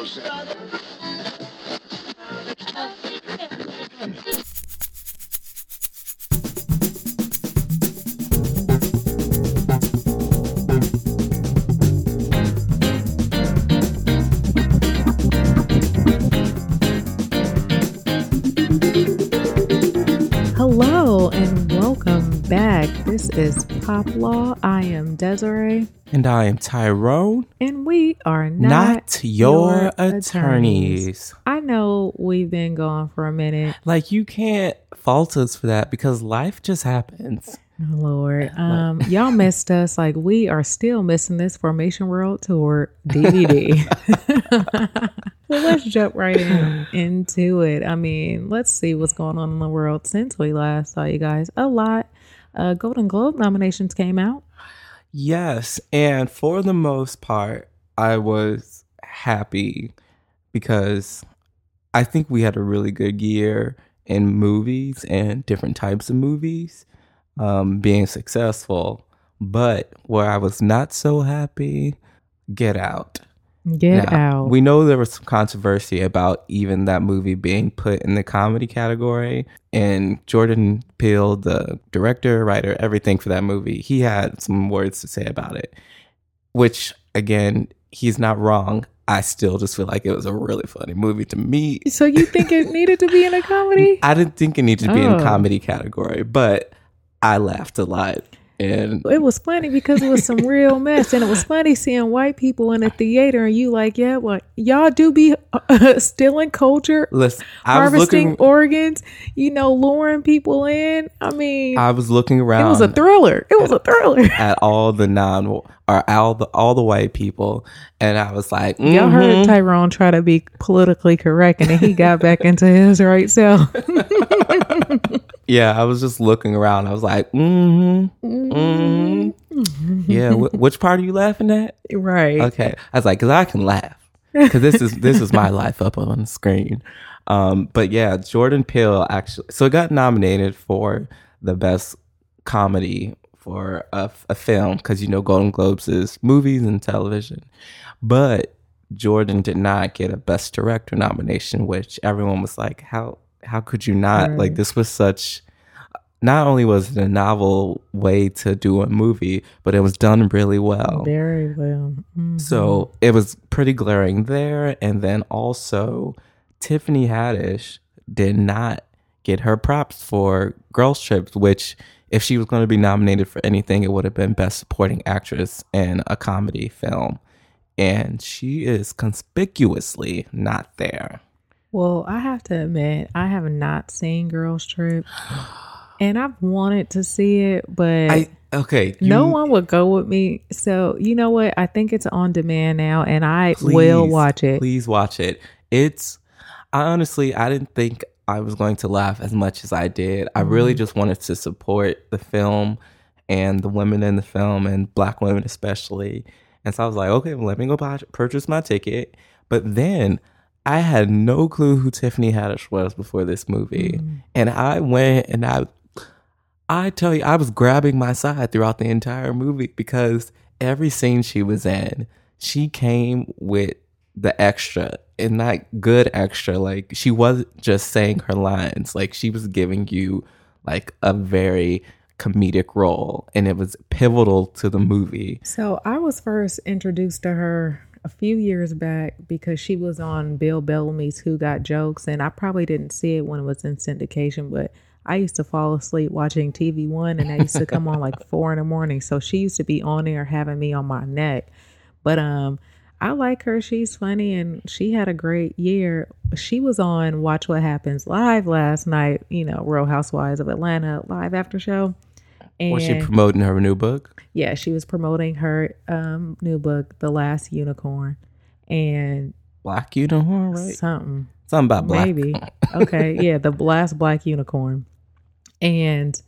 Hello and welcome back. This is Pop Law. I am Desiree, And I am Tyrone, and we are not, not, your, attorneys. I know we've been gone for a minute. Like, you can't fault us for that because life just happens. Oh, Lord, um, y'all missed us. Like we are still missing this Formation World Tour DVD. well, let's jump right in into it. I mean, let's see what's going on in the world since we last saw you guys. A lot. Uh, Golden Globe nominations came out. Yes. And for the most part, I was happy because I think we had a really good year in movies and different types of movies um, being successful. But where I was not so happy, Get Out. Get Now, out. We know there was some controversy about even that movie being put in the comedy category. And Jordan Peele, the director, writer, everything for that movie, he had some words to say about it, which, again, he's not wrong. I still just feel like it was a really funny movie to me. so you think it needed to be in a comedy? I didn't think it needed to be in Oh. the comedy category, but I laughed a lot. And It was funny because it was some real mess, and it was funny seeing white people in a theater, and you like, yeah, what y'all do be uh, stealing culture, listen, harvesting looking, organs, you know, luring people in. I mean, I was looking around. it was a thriller. It was a thriller. at all the non or all the all the white people, and I was like, Y'all mhm. heard Tyrone try to be politically correct, and then he got back into his right self. yeah, I was just looking around. I was like, mm-hmm, mm-hmm. yeah. Wh- which part are you laughing at? right. Okay, I was like, because I can laugh because this is this is my life up on the screen. Um, but yeah, Jordan Peele actually, so it got nominated for the best comedy for a, a film because you know Golden Globes is movies and television, but Jordan did not get a best director nomination, which everyone was like, how how could you not? Right. Like this was such. Not only was it a novel way to do a movie, but it was done really well. Very well. Mhm. So it was pretty glaring there. And then also, Tiffany Haddish did not get her props for Girls Trips, which, if she was going to be nominated for anything, it would have been Best Supporting Actress in a comedy film. And she is conspicuously not there. Well, I have to admit, I have not seen Girls Trip, and I've wanted to see it, but I okay. no one would go with me. So you know what? I think it's on demand now, and I will watch it. Please watch it. It's I honestly I didn't think I was going to laugh as much as I did. I really mm-hmm. just wanted to support the film and the women in the film and black women especially. And so I was like, okay, well, let me go buy, purchase my ticket. But then I had no clue who Tiffany Haddish was before this movie. Mm. And I went and I I tell you, I was grabbing my side throughout the entire movie because every scene she was in, she came with the extra and not good extra. Like she wasn't just saying her lines, like she was giving you like a very comedic role and it was pivotal to the movie. So I was first introduced to her a few years back because she was on Bill Bellamy's Who Got Jokes, and I probably didn't see it when it was in syndication, but I used to fall asleep watching TV One, and I used to come on like four in the morning. So she used to be on there having me on my neck. But um, I like her. She's funny, and she had a great year. She was on Watch What Happens live last night. You know, Real Housewives of Atlanta live after show. And Was she promoting her new book? yeah, she was promoting her um, new book, The Last Unicorn, and Black unicorn, right? something Something about black. maybe. Okay, yeah, the last Black Unicorn, and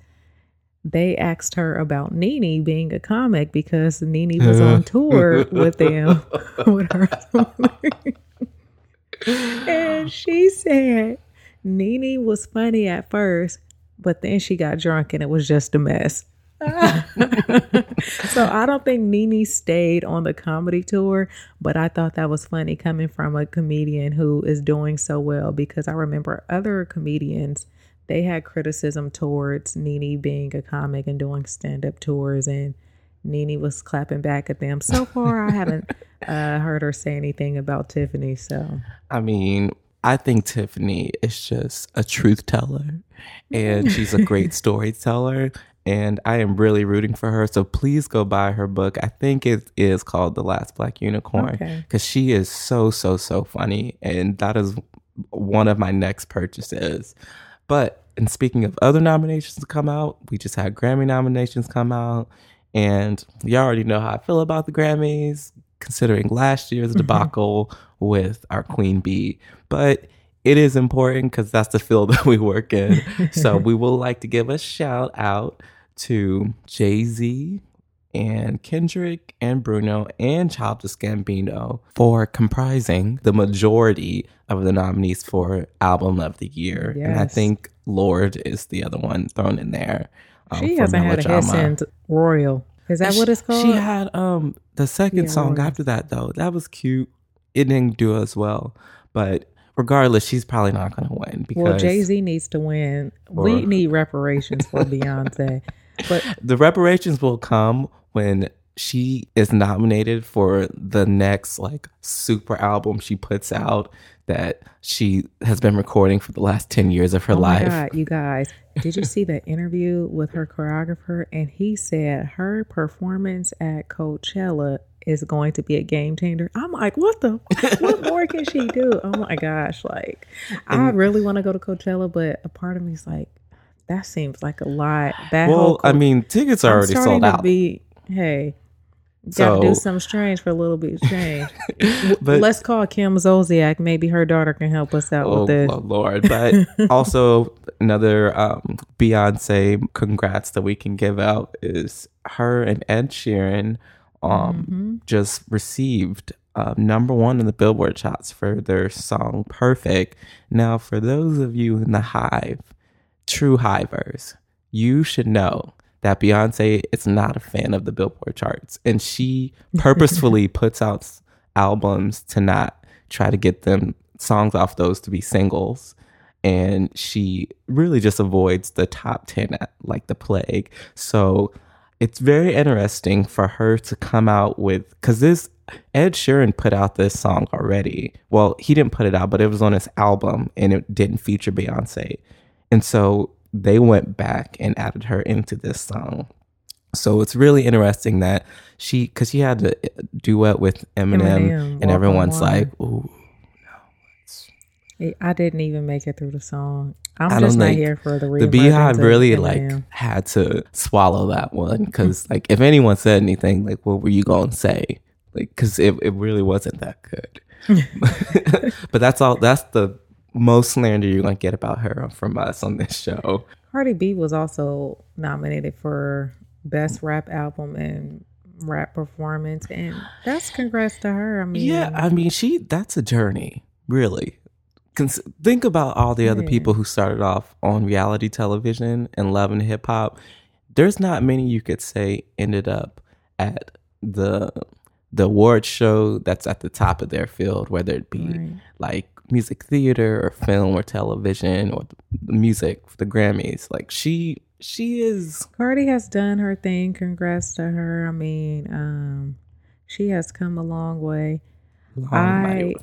they asked her about Nene being a comic because Nene was on tour with them with her, and she said Nene was funny at first, but then she got drunk and it was just a mess. so I don't think Nene stayed on the comedy tour, but I thought that was funny coming from a comedian who is doing so well because I remember other comedians they had criticism towards Nene being a comic and doing stand up tours and Nene was clapping back at them. So far, I haven't uh, heard her say anything about Tiffany. So, I mean, I think Tiffany is just a truth teller and she's a great storyteller. And I am really rooting for her. So please go buy her book. I think it is called The Last Black Unicorn because okay. she is so, so, so funny. And that is one of my next purchases. But and speaking of other nominations to come out, we just had Grammy nominations come out. And y'all already know how I feel about the Grammys, considering last year's mm-hmm. debacle with our Queen Bee. But it is important because that's the field that we work in. so we would like to give a shout out to Jay Z and Kendrick and Bruno and Childish Gambino for comprising the majority of the nominees for Album of the Year. Yes. And I think Lorde is the other one thrown in there. Um, she hasn't had a hit since Royal. Is that what it's called? She had um the second yeah, song Royal. after that though. That was cute. It didn't do as well, but regardless, she's probably not going to win because well, Jay Z needs to win. Or, we need reparations for Beyonce, but the reparations will come when she is nominated for the next like super album she puts out that she has been recording for the last 10 years of her oh life. God, you guys, did you see the interview with her choreographer? And he said her performance at Coachella is going to be a game changer. I'm like, what the what more can she do? Oh my gosh, like I really want to go to Coachella, but a part of me is like, that seems like a lot. That well, I mean, tickets are already sold out. Be, hey, Got to do something strange for a little bit of change. but let's call Kim Zolciak. Maybe her daughter can help us out oh, with this. Oh Lord! But also another um, Beyonce congrats that we can give out is her and Ed Sheeran um, mm-hmm. just received uh, number one in the Billboard charts for their song "Perfect." Now, for those of you in the Hive, true Hivers, you should know that Beyonce is not a fan of the Billboard charts. And she purposefully puts out albums to not try to get them songs off those to be singles. And she really just avoids the top 10 like the plague. So it's very interesting for her to come out with, because this Ed Sheeran put out this song already. Well, he didn't put it out, but it was on his album and it didn't feature Beyonce. And so they went back and added her into this song. So it's really interesting that she, because she had a duet with Eminem, Eminem and everyone's like, "Ooh, no." I didn't even make it through the song. I'm just not here for the The BeyHive really like had to swallow that one because, mm. like, if anyone said anything, like, what were you gonna say? Like, because it it really wasn't that good. but that's all. That's the most slander you're gonna get about her from us on this show. Cardi B was also nominated for best rap album and rap performance, and that's congrats to her. I mean, yeah, I mean, she that's a journey, really. think about all the other yeah. people who started off on reality television and love loving hip hop. There's not many you could say ended up at the the award show that's at the top of their field, whether it be right. like music theater or film or television or the music, the Grammys. Like she she is Cardi has done her thing. Congrats to her. I mean, um she has come a long way. Long I way.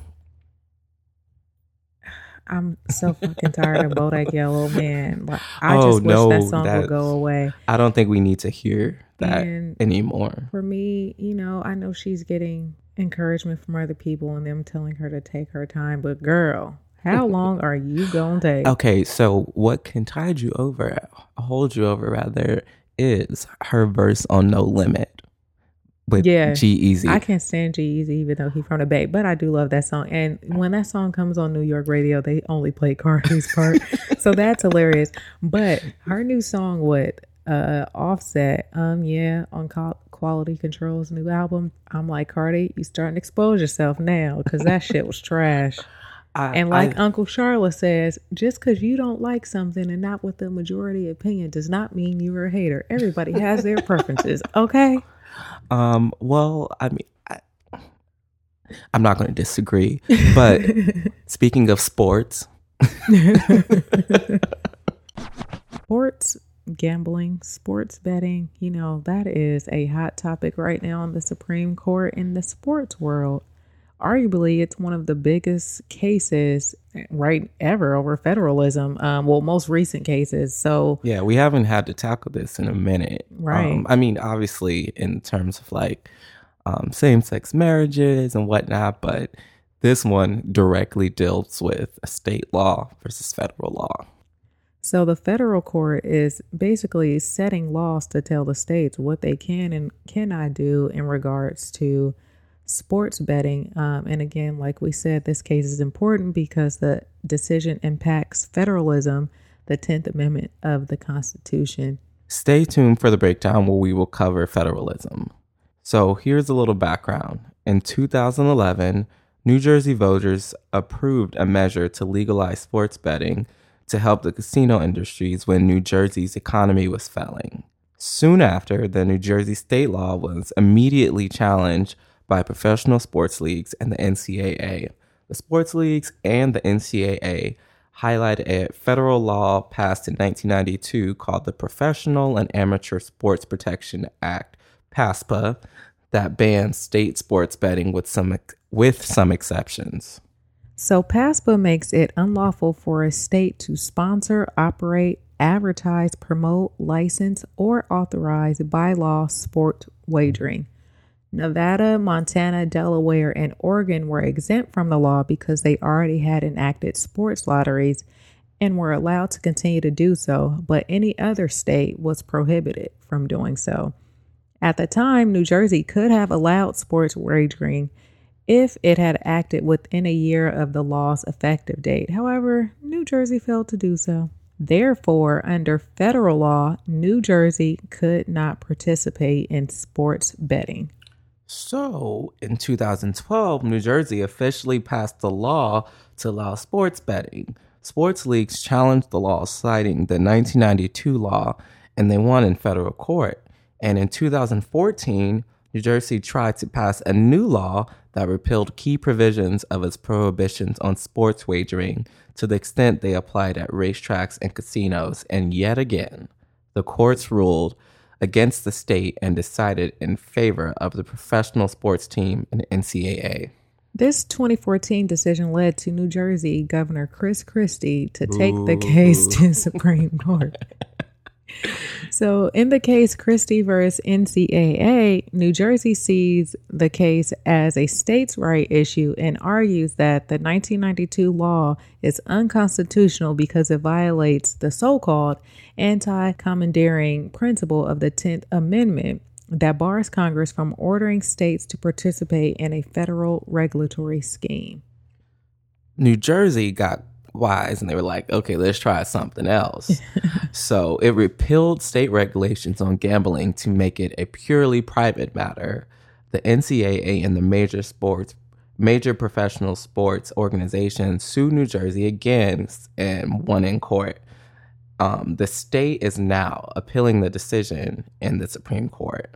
I'm so fucking tired of Bodak Yellow, man. Like, I oh, just wish no, that song would go away. I don't think we need to hear that and anymore. For me, you know, I know she's getting encouragement from other people and them telling her to take her time. But girl, how long are you gonna take? Okay, so what can tide you over, hold you over rather, is her verse on No Limit with yeah, G-Eazy. I can't stand G-Eazy even though he's from the Bay, but I do love that song. And when that song comes on New York radio, they only play Cardi's part, so that's hilarious. But her new song with uh, Offset, um, yeah, on call Quality Control's new album, I'm like, Cardi, you starting to expose yourself now because that shit was trash. I, And like I- Uncle Charlotte says, just because you don't like something and not with the majority opinion does not mean you're a hater. Everybody has their preferences, okay? um, well, I mean, I, I'm not going to disagree, but speaking of sports, sports gambling, sports betting, you know, that is a hot topic right now in the Supreme Court in the sports world. Arguably, it's one of the biggest cases right ever over federalism. Um, well, most recent cases. So, yeah, we haven't had to tackle this in a minute. Right. Um, I mean, obviously, in terms of like um, same sex marriages and whatnot, but this one directly deals with state law versus federal law. So the federal court is basically setting laws to tell the states what they can and cannot do in regards to sports betting. Um, and again, like we said, this case is important because the decision impacts federalism, the 10th Amendment of the Constitution. Stay tuned for the breakdown where we will cover federalism. So here's a little background. In 2011, New Jersey voters approved a measure to legalize sports betting to help the casino industries when New Jersey's economy was failing. Soon after, the New Jersey state law was immediately challenged by professional sports leagues and the NCAA. The sports leagues and the NCAA highlighted a federal law passed in 1992 called the Professional and Amateur Sports Protection Act, PASPA, that bans state sports betting with some with some exceptions. So PASPA makes it unlawful for a state to sponsor, operate, advertise, promote, license, or authorize by law sport wagering. Nevada, Montana, Delaware, and Oregon were exempt from the law because they already had enacted sports lotteries and were allowed to continue to do so, but any other state was prohibited from doing so. At the time, New Jersey could have allowed sports wagering if it had acted within a year of the law's effective date. However, New Jersey failed to do so. Therefore, under federal law, New Jersey could not participate in sports betting. So, in 2012, New Jersey officially passed the law to allow sports betting. Sports leagues challenged the law, citing the 1992 law, and they won in federal court. And in 2014, New Jersey tried to pass a new law that repealed key provisions of its prohibitions on sports wagering to the extent they applied at racetracks and casinos. And yet again, the courts ruled against the state and decided in favor of the professional sports team and NCAA. This 2014 decision led to New Jersey Governor Chris Christie to take the case to Supreme Court. So, in the case Christie versus NCAA, New Jersey sees the case as a states' right issue and argues that the 1992 law is unconstitutional because it violates the so called anti commandeering principle of the 10th Amendment that bars Congress from ordering states to participate in a federal regulatory scheme. New Jersey got wise and they were like, okay, let's try something else. so it repealed state regulations on gambling to make it a purely private matter. The NCAA and the major sports major professional sports organizations sued New Jersey again and won in court. Um, the state is now appealing the decision in the Supreme Court.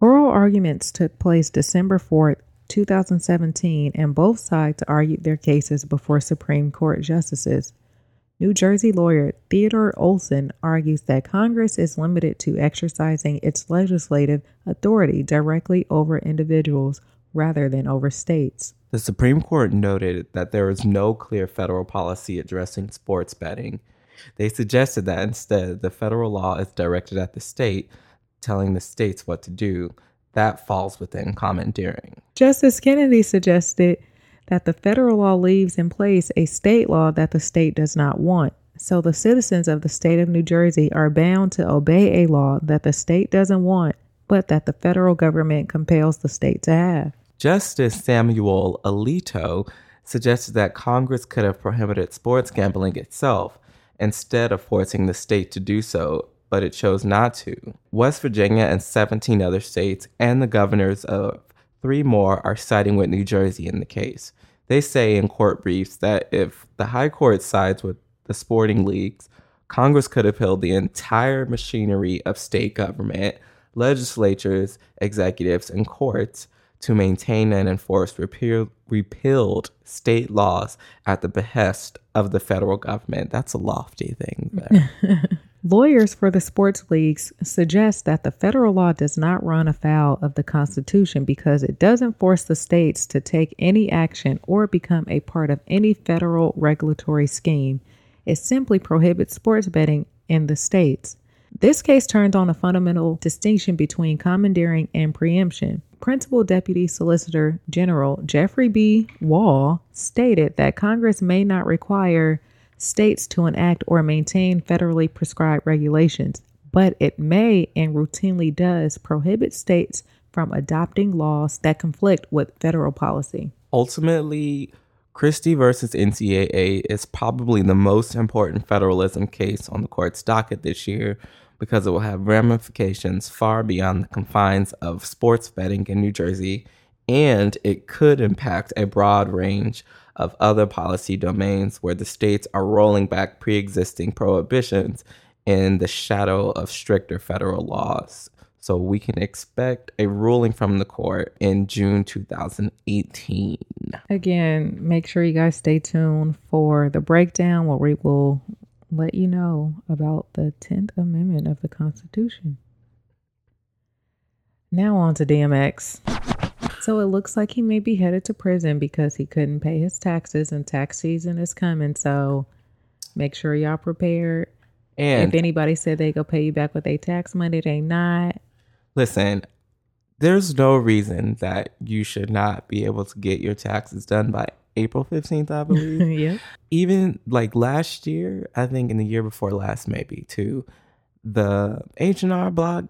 Oral arguments took place December 4th, 2017, and both sides argued their cases before Supreme Court justices. New Jersey lawyer Theodore Olson argues that Congress is limited to exercising its legislative authority directly over individuals rather than over states. The Supreme Court noted that there is no clear federal policy addressing sports betting. They suggested that instead, the federal law is directed at the state, telling the states what to do. That falls within commandeering. Justice Kennedy suggested that the federal law leaves in place a state law that the state does not want. So the citizens of the state of New Jersey are bound to obey a law that the state doesn't want, but that the federal government compels the state to have. Justice Samuel Alito suggested that Congress could have prohibited sports gambling itself instead of forcing the state to do so, but it chose not to. West Virginia and 17 other states and the governors of three more are siding with New Jersey in the case. They say in court briefs that if the high court sides with the sporting leagues, Congress could appeal the entire machinery of state government, legislatures, executives, and courts to maintain and enforce repeal, repealed state laws at the behest of the federal government. That's a lofty thing there. Lawyers for the sports leagues suggest that the federal law does not run afoul of the Constitution because it doesn't force the states to take any action or become a part of any federal regulatory scheme. It simply prohibits sports betting in the states. This case turns on a fundamental distinction between commandeering and preemption. Principal Deputy Solicitor General Jeffrey B. Wall stated that Congress may not require states to enact or maintain federally prescribed regulations, but it may and routinely does prohibit states from adopting laws that conflict with federal policy. Ultimately, Christie versus NCAA is probably the most important federalism case on the court's docket this year because it will have ramifications far beyond the confines of sports betting in New Jersey, and it could impact a broad range of other policy domains where the states are rolling back pre existing prohibitions in the shadow of stricter federal laws. So we can expect a ruling from the court in June 2018. Again, make sure you guys stay tuned for the breakdown where we will let you know about the 10th Amendment of the Constitution. Now on to DMX. So it looks like he may be headed to prison because he couldn't pay his taxes and tax season is coming. So make sure y'all prepared. And if anybody said they go pay you back with a tax money, they not. Listen, there's no reason that you should not be able to get your taxes done by April 15th, I believe. yeah. Even like last year, I think in the year before last, maybe too, the H&R Block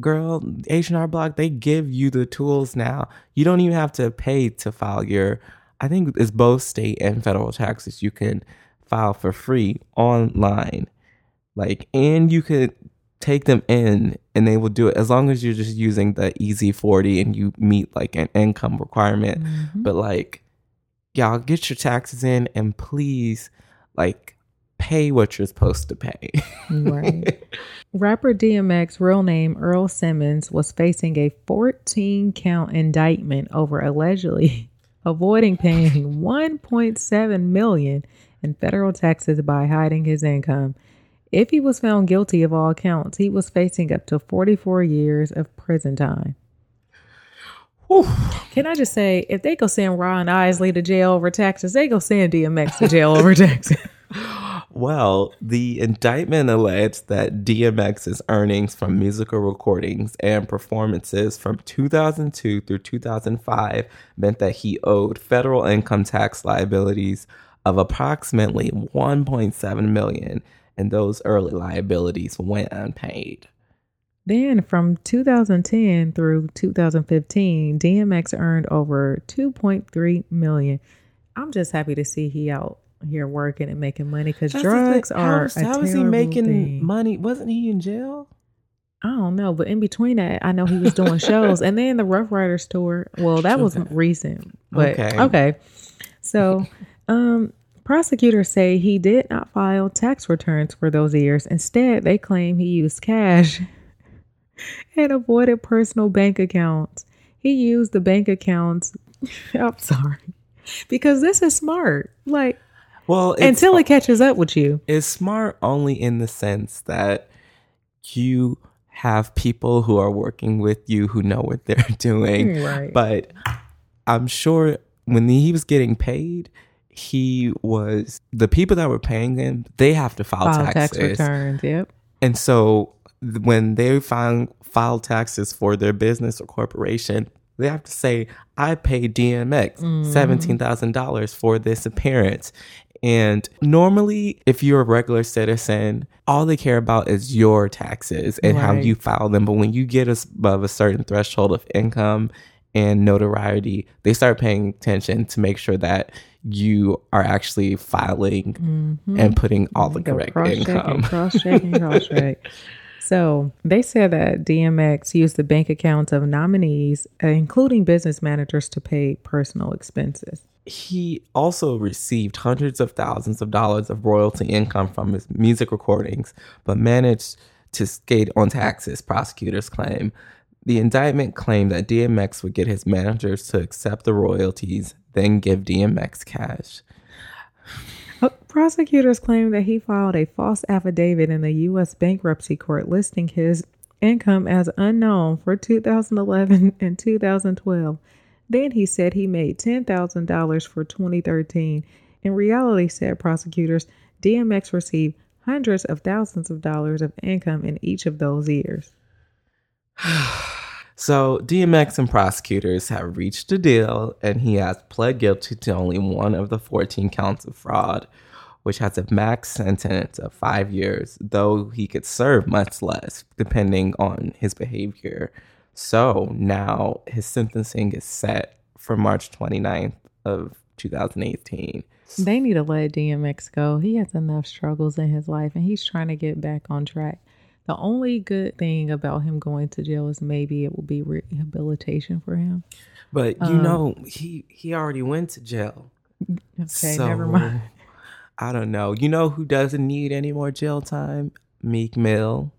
girl, H&R Block, they give you the tools now. You don't even have to pay to file your, I think it's both state and federal taxes. You can file for free online. Like, and you could take them in and they will do it as long as you're just using the easy 40 and you meet like an income requirement. Mm-hmm. But like, y'all get your taxes in and please, like, pay what you're supposed to pay. right. Rapper DMX, real name Earl Simmons, was facing a 14 count indictment over allegedly avoiding paying 1.7 million in federal taxes by hiding his income. If he was found guilty of all counts, he was facing up to 44 years of prison time. Whew. Can I just say, if they go send Ron Isley to jail over taxes, they go send DMX to jail over taxes. Well, the indictment alleged that DMX's earnings from musical recordings and performances from 2002 through 2005 meant that he owed federal income tax liabilities of approximately 1.7 million, and those early liabilities went unpaid. Then from 2010 through 2015, DMX earned over 2.3 million. I'm just happy to see he out here working and making money because drugs are. How, how was he making thing. money? Wasn't he in jail? I don't know, but in between that, I know he was doing shows, and then the Ruff Ryders tour. Well, that was recent, but okay. okay. So, um, prosecutors say he did not file tax returns for those years. Instead, they claim he used cash and avoided personal bank accounts. He used the bank accounts. I'm sorry, because this is smart. Like well, until it catches up with you. It's smart only in the sense that you have people who are working with you who know what they're doing. Right. But I'm sure when he was getting paid, he was the people that were paying him, they have to file, file taxes. tax returns. Yep. And so when they file, file taxes for their business or corporation, they have to say, I paid DMX mm. $17,000 for this appearance. And normally, if you're a regular citizen, all they care about is your taxes and right. how you file them. But when you get above a certain threshold of income and notoriety, they start paying attention to make sure that you are actually filing mm-hmm. and putting all the correct income. Cross checking, cross check. So they said that DMX used the bank accounts of nominees, uh, including business managers, to pay personal expenses. He also received hundreds of thousands of dollars of royalty income from his music recordings, but managed to skate on taxes, prosecutors claim. The indictment claimed that DMX would get his managers to accept the royalties, then give DMX cash. Prosecutors claim that he filed a false affidavit in the U.S. bankruptcy court listing his income as unknown for 2011 and 2012. Then he said he made $10,000 for 2013. In reality, said prosecutors, DMX received hundreds of thousands of dollars of income in each of those years. so, DMX and prosecutors have reached a deal, and he has pled guilty to only one of the 14 counts of fraud, which has a max sentence of five years, though he could serve much less depending on his behavior. So now his sentencing is set for March 29th of 2018. They need to let DMX go. He has enough struggles in his life and he's trying to get back on track. The only good thing about him going to jail is maybe it will be rehabilitation for him. But you um, know, he he already went to jail. Okay, so, never mind. I don't know. You know who doesn't need any more jail time? Meek Mill.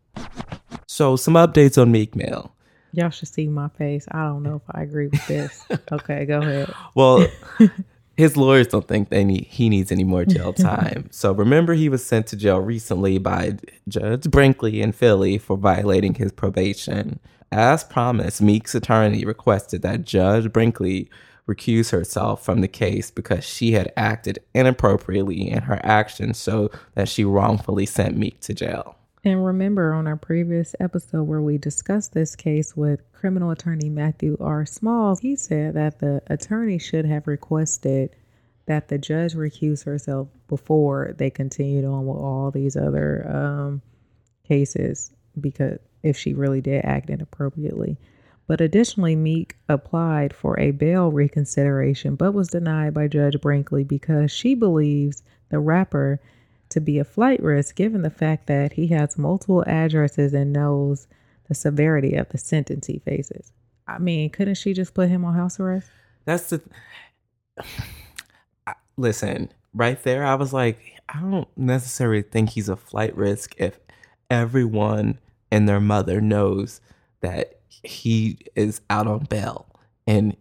So some updates on Meek Mill. Y'all should see my face. I don't know if I agree with this. okay, go ahead. Well, his lawyers don't think they need, he needs any more jail time. so remember, he was sent to jail recently by Judge Brinkley in Philly for violating his probation. As promised, Meek's attorney requested that Judge Brinkley recuse herself from the case because she had acted inappropriately in her actions so that she wrongfully sent Meek to jail. And remember on our previous episode where we discussed this case with criminal attorney Matthew R. Smalls, he said that the attorney should have requested that the judge recuse herself before they continued on with all these other um, cases because if she really did act inappropriately. But additionally, Meek applied for a bail reconsideration but was denied by Judge Brinkley because she believes the rapper to be a flight risk given the fact that he has multiple addresses and knows the severity of the sentence he faces. I mean, couldn't she just put him on house arrest? That's the. Listen, right there, I was like, I don't necessarily think he's a flight risk if everyone and their mother knows that he is out on bail and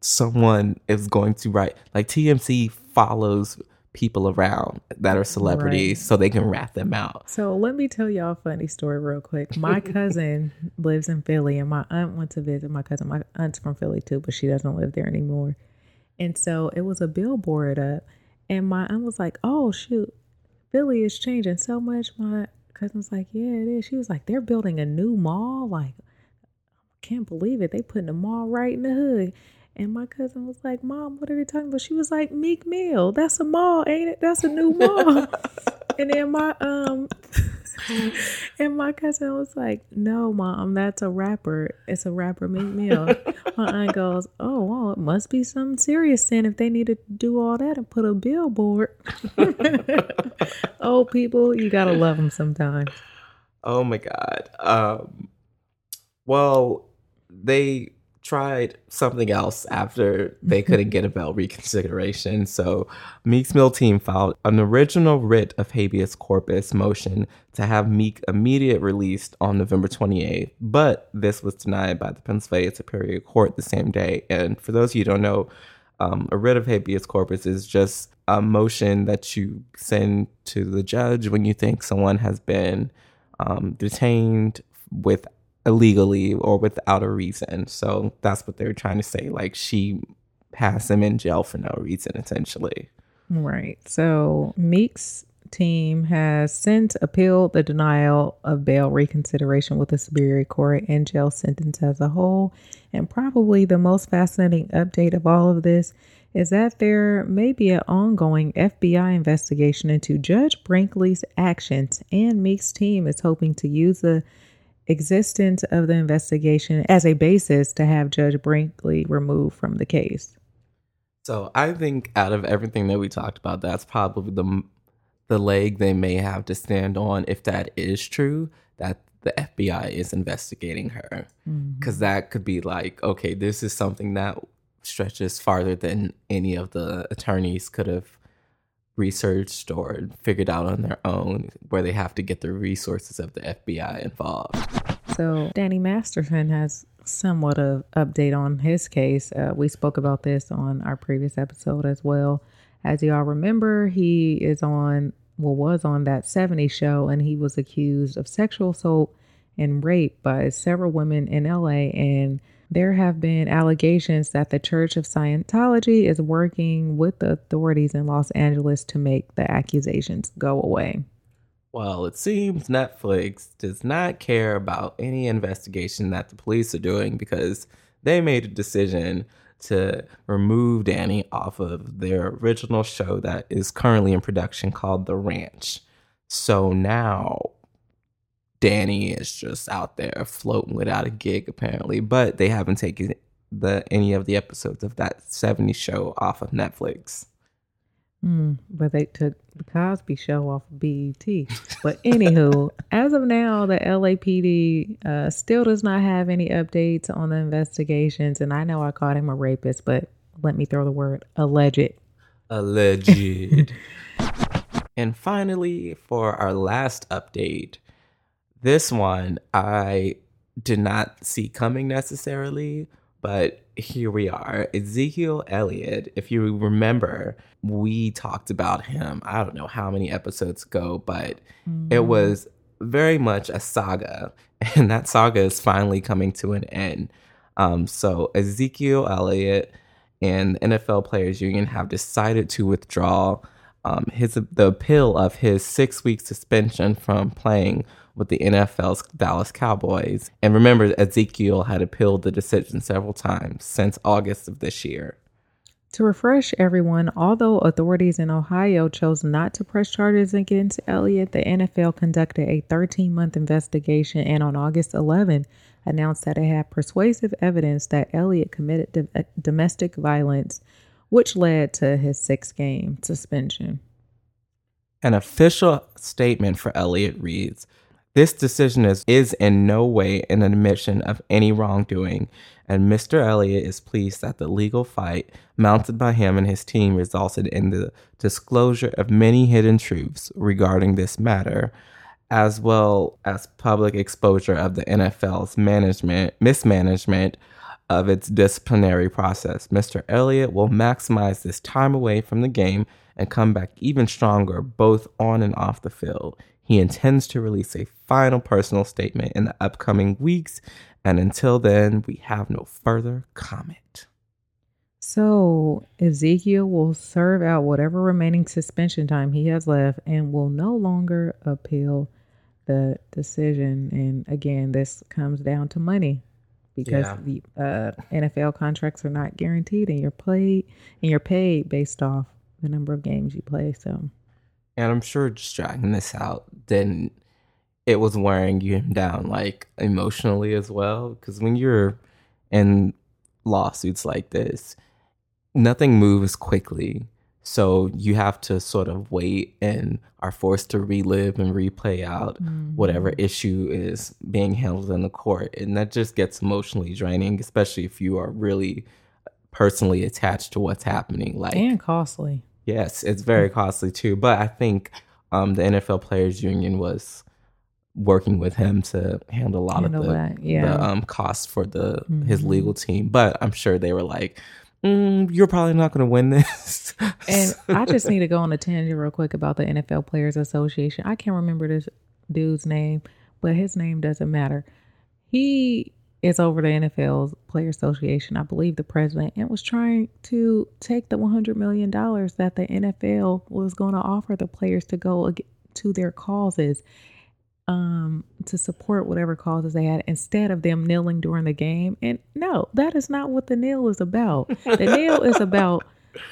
someone is going to write like TMZ follows people around that are celebrities right. so they can rat them out. So let me tell y'all a funny story real quick. My cousin lives in Philly and my aunt went to visit my cousin. My aunt's from Philly too, but she doesn't live there anymore. And so it was a billboard up and my aunt was like, Oh shoot, Philly is changing so much. My cousin was like, Yeah, it is. She was like, They're building a new mall. Like, I can't believe it. They putting a mall right in the hood. And my cousin was like, Mom, what are you talking about? She was like, Meek Mill. That's a mall, ain't it? That's a new mall. and then my um and my cousin was like, No, mom, that's a rapper. It's a rapper, Meek Mill. my aunt goes, Oh, well, it must be something serious then if they need to do all that and put a billboard. oh people, you gotta love them sometimes. Oh my god. Um well, they tried something else after they couldn't get a bail reconsideration. So Meek's Mill team filed an original writ of habeas corpus motion to have Meek immediate released on November 28th, but this was denied by the Pennsylvania Superior Court the same day. And for those of you who don't know, um, a writ of habeas corpus is just a motion that you send to the judge when you think someone has been um, detained with illegally or without a reason. So that's what they're trying to say. Like she has him in jail for no reason, essentially. Right. So Meek's team has since appealed the denial of bail reconsideration with the Superior Court and jail sentence as a whole. And probably the most fascinating update of all of this is that there may be an ongoing FBI investigation into Judge Brinkley's actions, and Meek's team is hoping to use the existence of the investigation as a basis to have Judge Brinkley removed from the case. So I think out of everything that we talked about, that's probably the the leg they may have to stand on if that is true. That the FBI is investigating her, because mm-hmm. that could be like, okay, this is something that stretches farther than any of the attorneys could have researched or figured out on their own, where they have to get the resources of the FBI involved. So, Danny Masterson has somewhat of update on his case. Uh, we spoke about this on our previous episode as well. As y'all remember, he is on, well, was on that 70 show, and he was accused of sexual assault and rape by several women in LA. And there have been allegations that the Church of Scientology is working with the authorities in Los Angeles to make the accusations go away. Well, it seems Netflix does not care about any investigation that the police are doing because they made a decision to remove Danny off of their original show that is currently in production called The Ranch. So now Danny is just out there floating without a gig apparently, but they haven't taken the any of the episodes of that 70 show off of Netflix. Mm, but they took the Cosby Show off of BET. But anywho, as of now, the LAPD uh, still does not have any updates on the investigations. And I know I called him a rapist, but let me throw the word alleged. Alleged. and finally, for our last update, this one I did not see coming necessarily, but here we are. Ezekiel Elliott, if you remember, we talked about him, I don't know how many episodes ago, but mm. it was very much a saga. And that saga is finally coming to an end. Um, so Ezekiel Elliott and the NFL Players Union have decided to withdraw um, his the appeal of his six week suspension from playing with the NFL's Dallas Cowboys. And remember, Ezekiel had appealed the decision several times since August of this year. To refresh everyone, although authorities in Ohio chose not to press charges against Elliott, the NFL conducted a 13 month investigation and on August 11 announced that it had persuasive evidence that Elliott committed do- uh, domestic violence, which led to his six game suspension. An official statement for Elliott reads this decision is, is in no way an admission of any wrongdoing, and Mr. Elliott is pleased that the legal fight mounted by him and his team resulted in the disclosure of many hidden truths regarding this matter, as well as public exposure of the NFL's management mismanagement of its disciplinary process. Mr. Elliott will maximize this time away from the game and come back even stronger both on and off the field. He intends to release a final personal statement in the upcoming weeks, and until then, we have no further comment. So, Ezekiel will serve out whatever remaining suspension time he has left and will no longer appeal the decision. And again, this comes down to money because yeah. the uh, NFL contracts are not guaranteed, and you're paid and you're paid based off the number of games you play. So, and I'm sure just dragging this out, then it was wearing you down like emotionally as well. Because when you're in lawsuits like this, nothing moves quickly. So you have to sort of wait and are forced to relive and replay out mm-hmm. whatever issue is being handled in the court. And that just gets emotionally draining, especially if you are really personally attached to what's happening. Like and costly. Yes, it's very costly too. But I think um, the NFL Players Union was working with him to handle a lot handle of the, that, yeah. the um, costs for the mm-hmm. his legal team. But I'm sure they were like, mm, "You're probably not going to win this." and I just need to go on a tangent real quick about the NFL Players Association. I can't remember this dude's name, but his name doesn't matter. He is over the NFL's Player Association, I believe the president, and was trying to take the $100 million that the NFL was going to offer the players to go to their causes, um, to support whatever causes they had, instead of them kneeling during the game. And no, that is not what the kneel is about. The kneel is about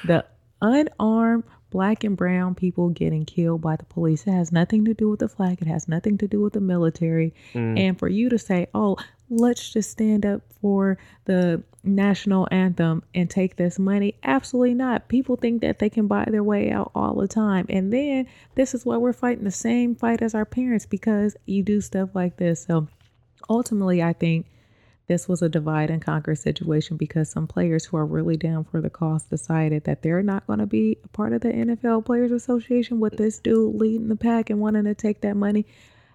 the unarmed black and brown people getting killed by the police. It has nothing to do with the flag. It has nothing to do with the military. Mm. And for you to say, oh, let's just stand up for the national anthem and take this money. Absolutely not. People think that they can buy their way out all the time. And then this is why we're fighting the same fight as our parents because you do stuff like this. So ultimately, I think this was a divide and conquer situation because some players who are really down for the cause decided that they're not going to be a part of the NFL Players Association with this dude leading the pack and wanting to take that money.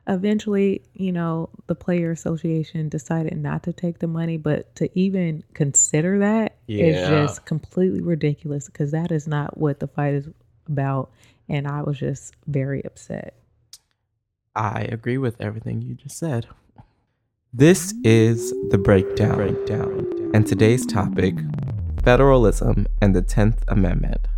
Eventually, you know, the Player Association decided not to take the money, but to even consider that is Yeah. just completely ridiculous because that is not what the fight is about. And I was just very upset. I agree with everything you just said. This is the breakdown. breakdown. And today's topic federalism and the 10th Amendment.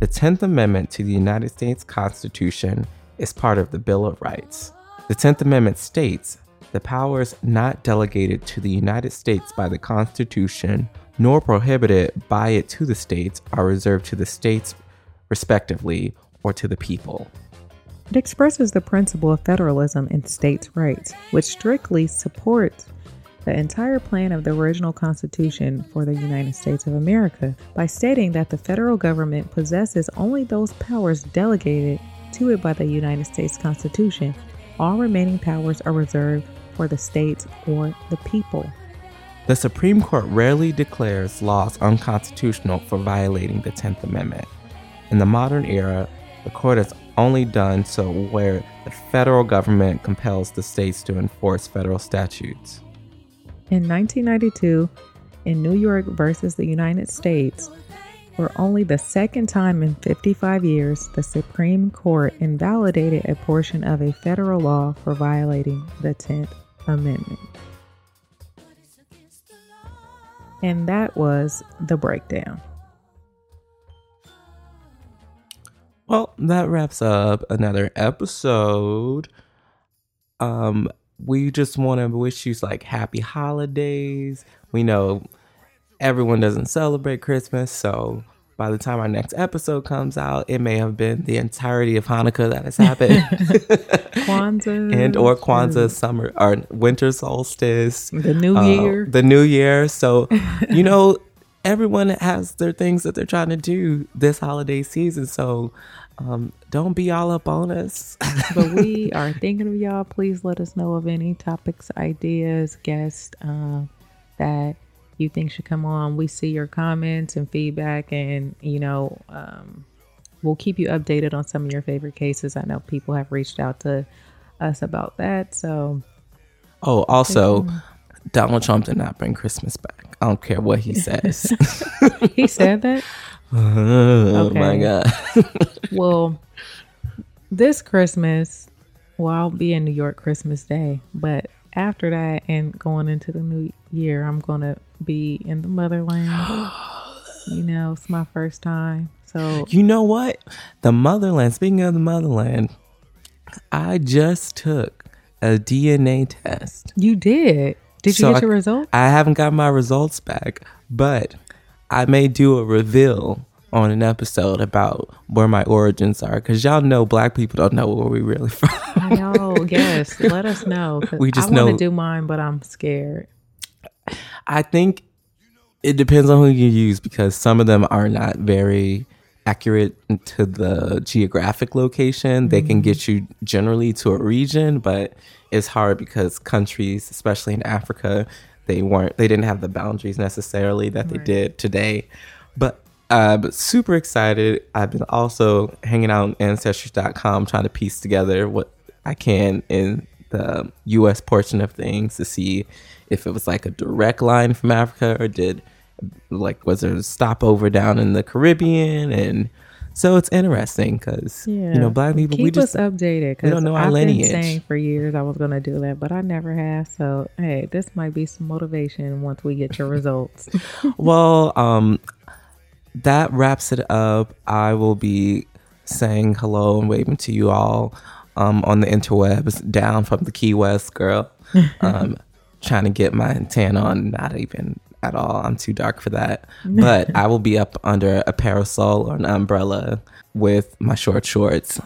The 10th Amendment to the United States Constitution is part of the Bill of Rights. The 10th Amendment states the powers not delegated to the United States by the Constitution nor prohibited by it to the states are reserved to the states respectively or to the people. It expresses the principle of federalism and states' rights, which strictly supports the entire plan of the original Constitution for the United States of America by stating that the federal government possesses only those powers delegated to it by the United States Constitution. All remaining powers are reserved for the states or the people. The Supreme Court rarely declares laws unconstitutional for violating the 10th Amendment. In the modern era, the court has only done so where the federal government compels the states to enforce federal statutes. In 1992, in New York versus the United States, for only the second time in 55 years, the Supreme Court invalidated a portion of a federal law for violating the 10th Amendment. And that was the breakdown. Well, that wraps up another episode. Um, we just want to wish you like happy holidays. We know everyone doesn't celebrate Christmas, so by the time our next episode comes out, it may have been the entirety of Hanukkah that has happened, Kwanzaa. and or Kwanzaa, summer or winter solstice, The New uh, Year. the New Year. So, you know, everyone has their things that they're trying to do this holiday season. So, um, don't be all up on us. but we are thinking of y'all. Please let us know of any topics, ideas, guests uh, that you think should come on. We see your comments and feedback, and you know, um, we'll keep you updated on some of your favorite cases. I know people have reached out to us about that. So, Oh, also, Donald Trump did not bring Christmas back. I don't care what he says. he said that. oh my god. Well, this Christmas, well, I'll be in New York Christmas Day, but after that and going into the new year, I'm going to be in the motherland. you know, it's my first time. So, You know what? The motherland. Speaking of the motherland, I just took a DNA test. you did. Did you So get I- your result? I haven't got my results back, but I may do a reveal on an episode about where my origins are because y'all know black people don't know where we really from. I know. Yes. Let us know. We just I want to do mine, but I'm scared. I think it depends on who you use because some of them are not very accurate to the geographic location. They can mm-hmm. get you generally to a region, but it's hard because countries, especially in Africa, they weren't they didn't have the boundaries necessarily that they Right. did today. But uh, but super excited. I've been also hanging out on Ancestry.com trying to piece together what I can in the US portion of things to see if it was like a direct line from Africa or did like was there a stopover down in the Caribbean and so it's interesting because Yeah. you know black people Keep we just updated because don't know our I've lineage. been saying for years I was going to do that, but I never have. So, hey, this might be some motivation once we get your results. well um that wraps it up i will be saying hello and waving to you all um on the interwebs down from the key west girl um trying to get my tan on not even at all i'm too dark for that but i will be up under a parasol or an umbrella with my short shorts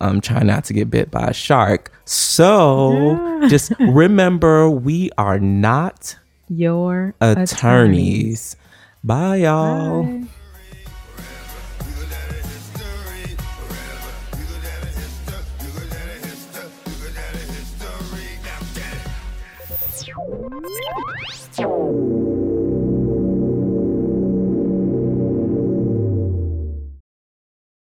um trying not to get bit by a shark so just remember we are not Your attorneys. Bye, y'all. Bye.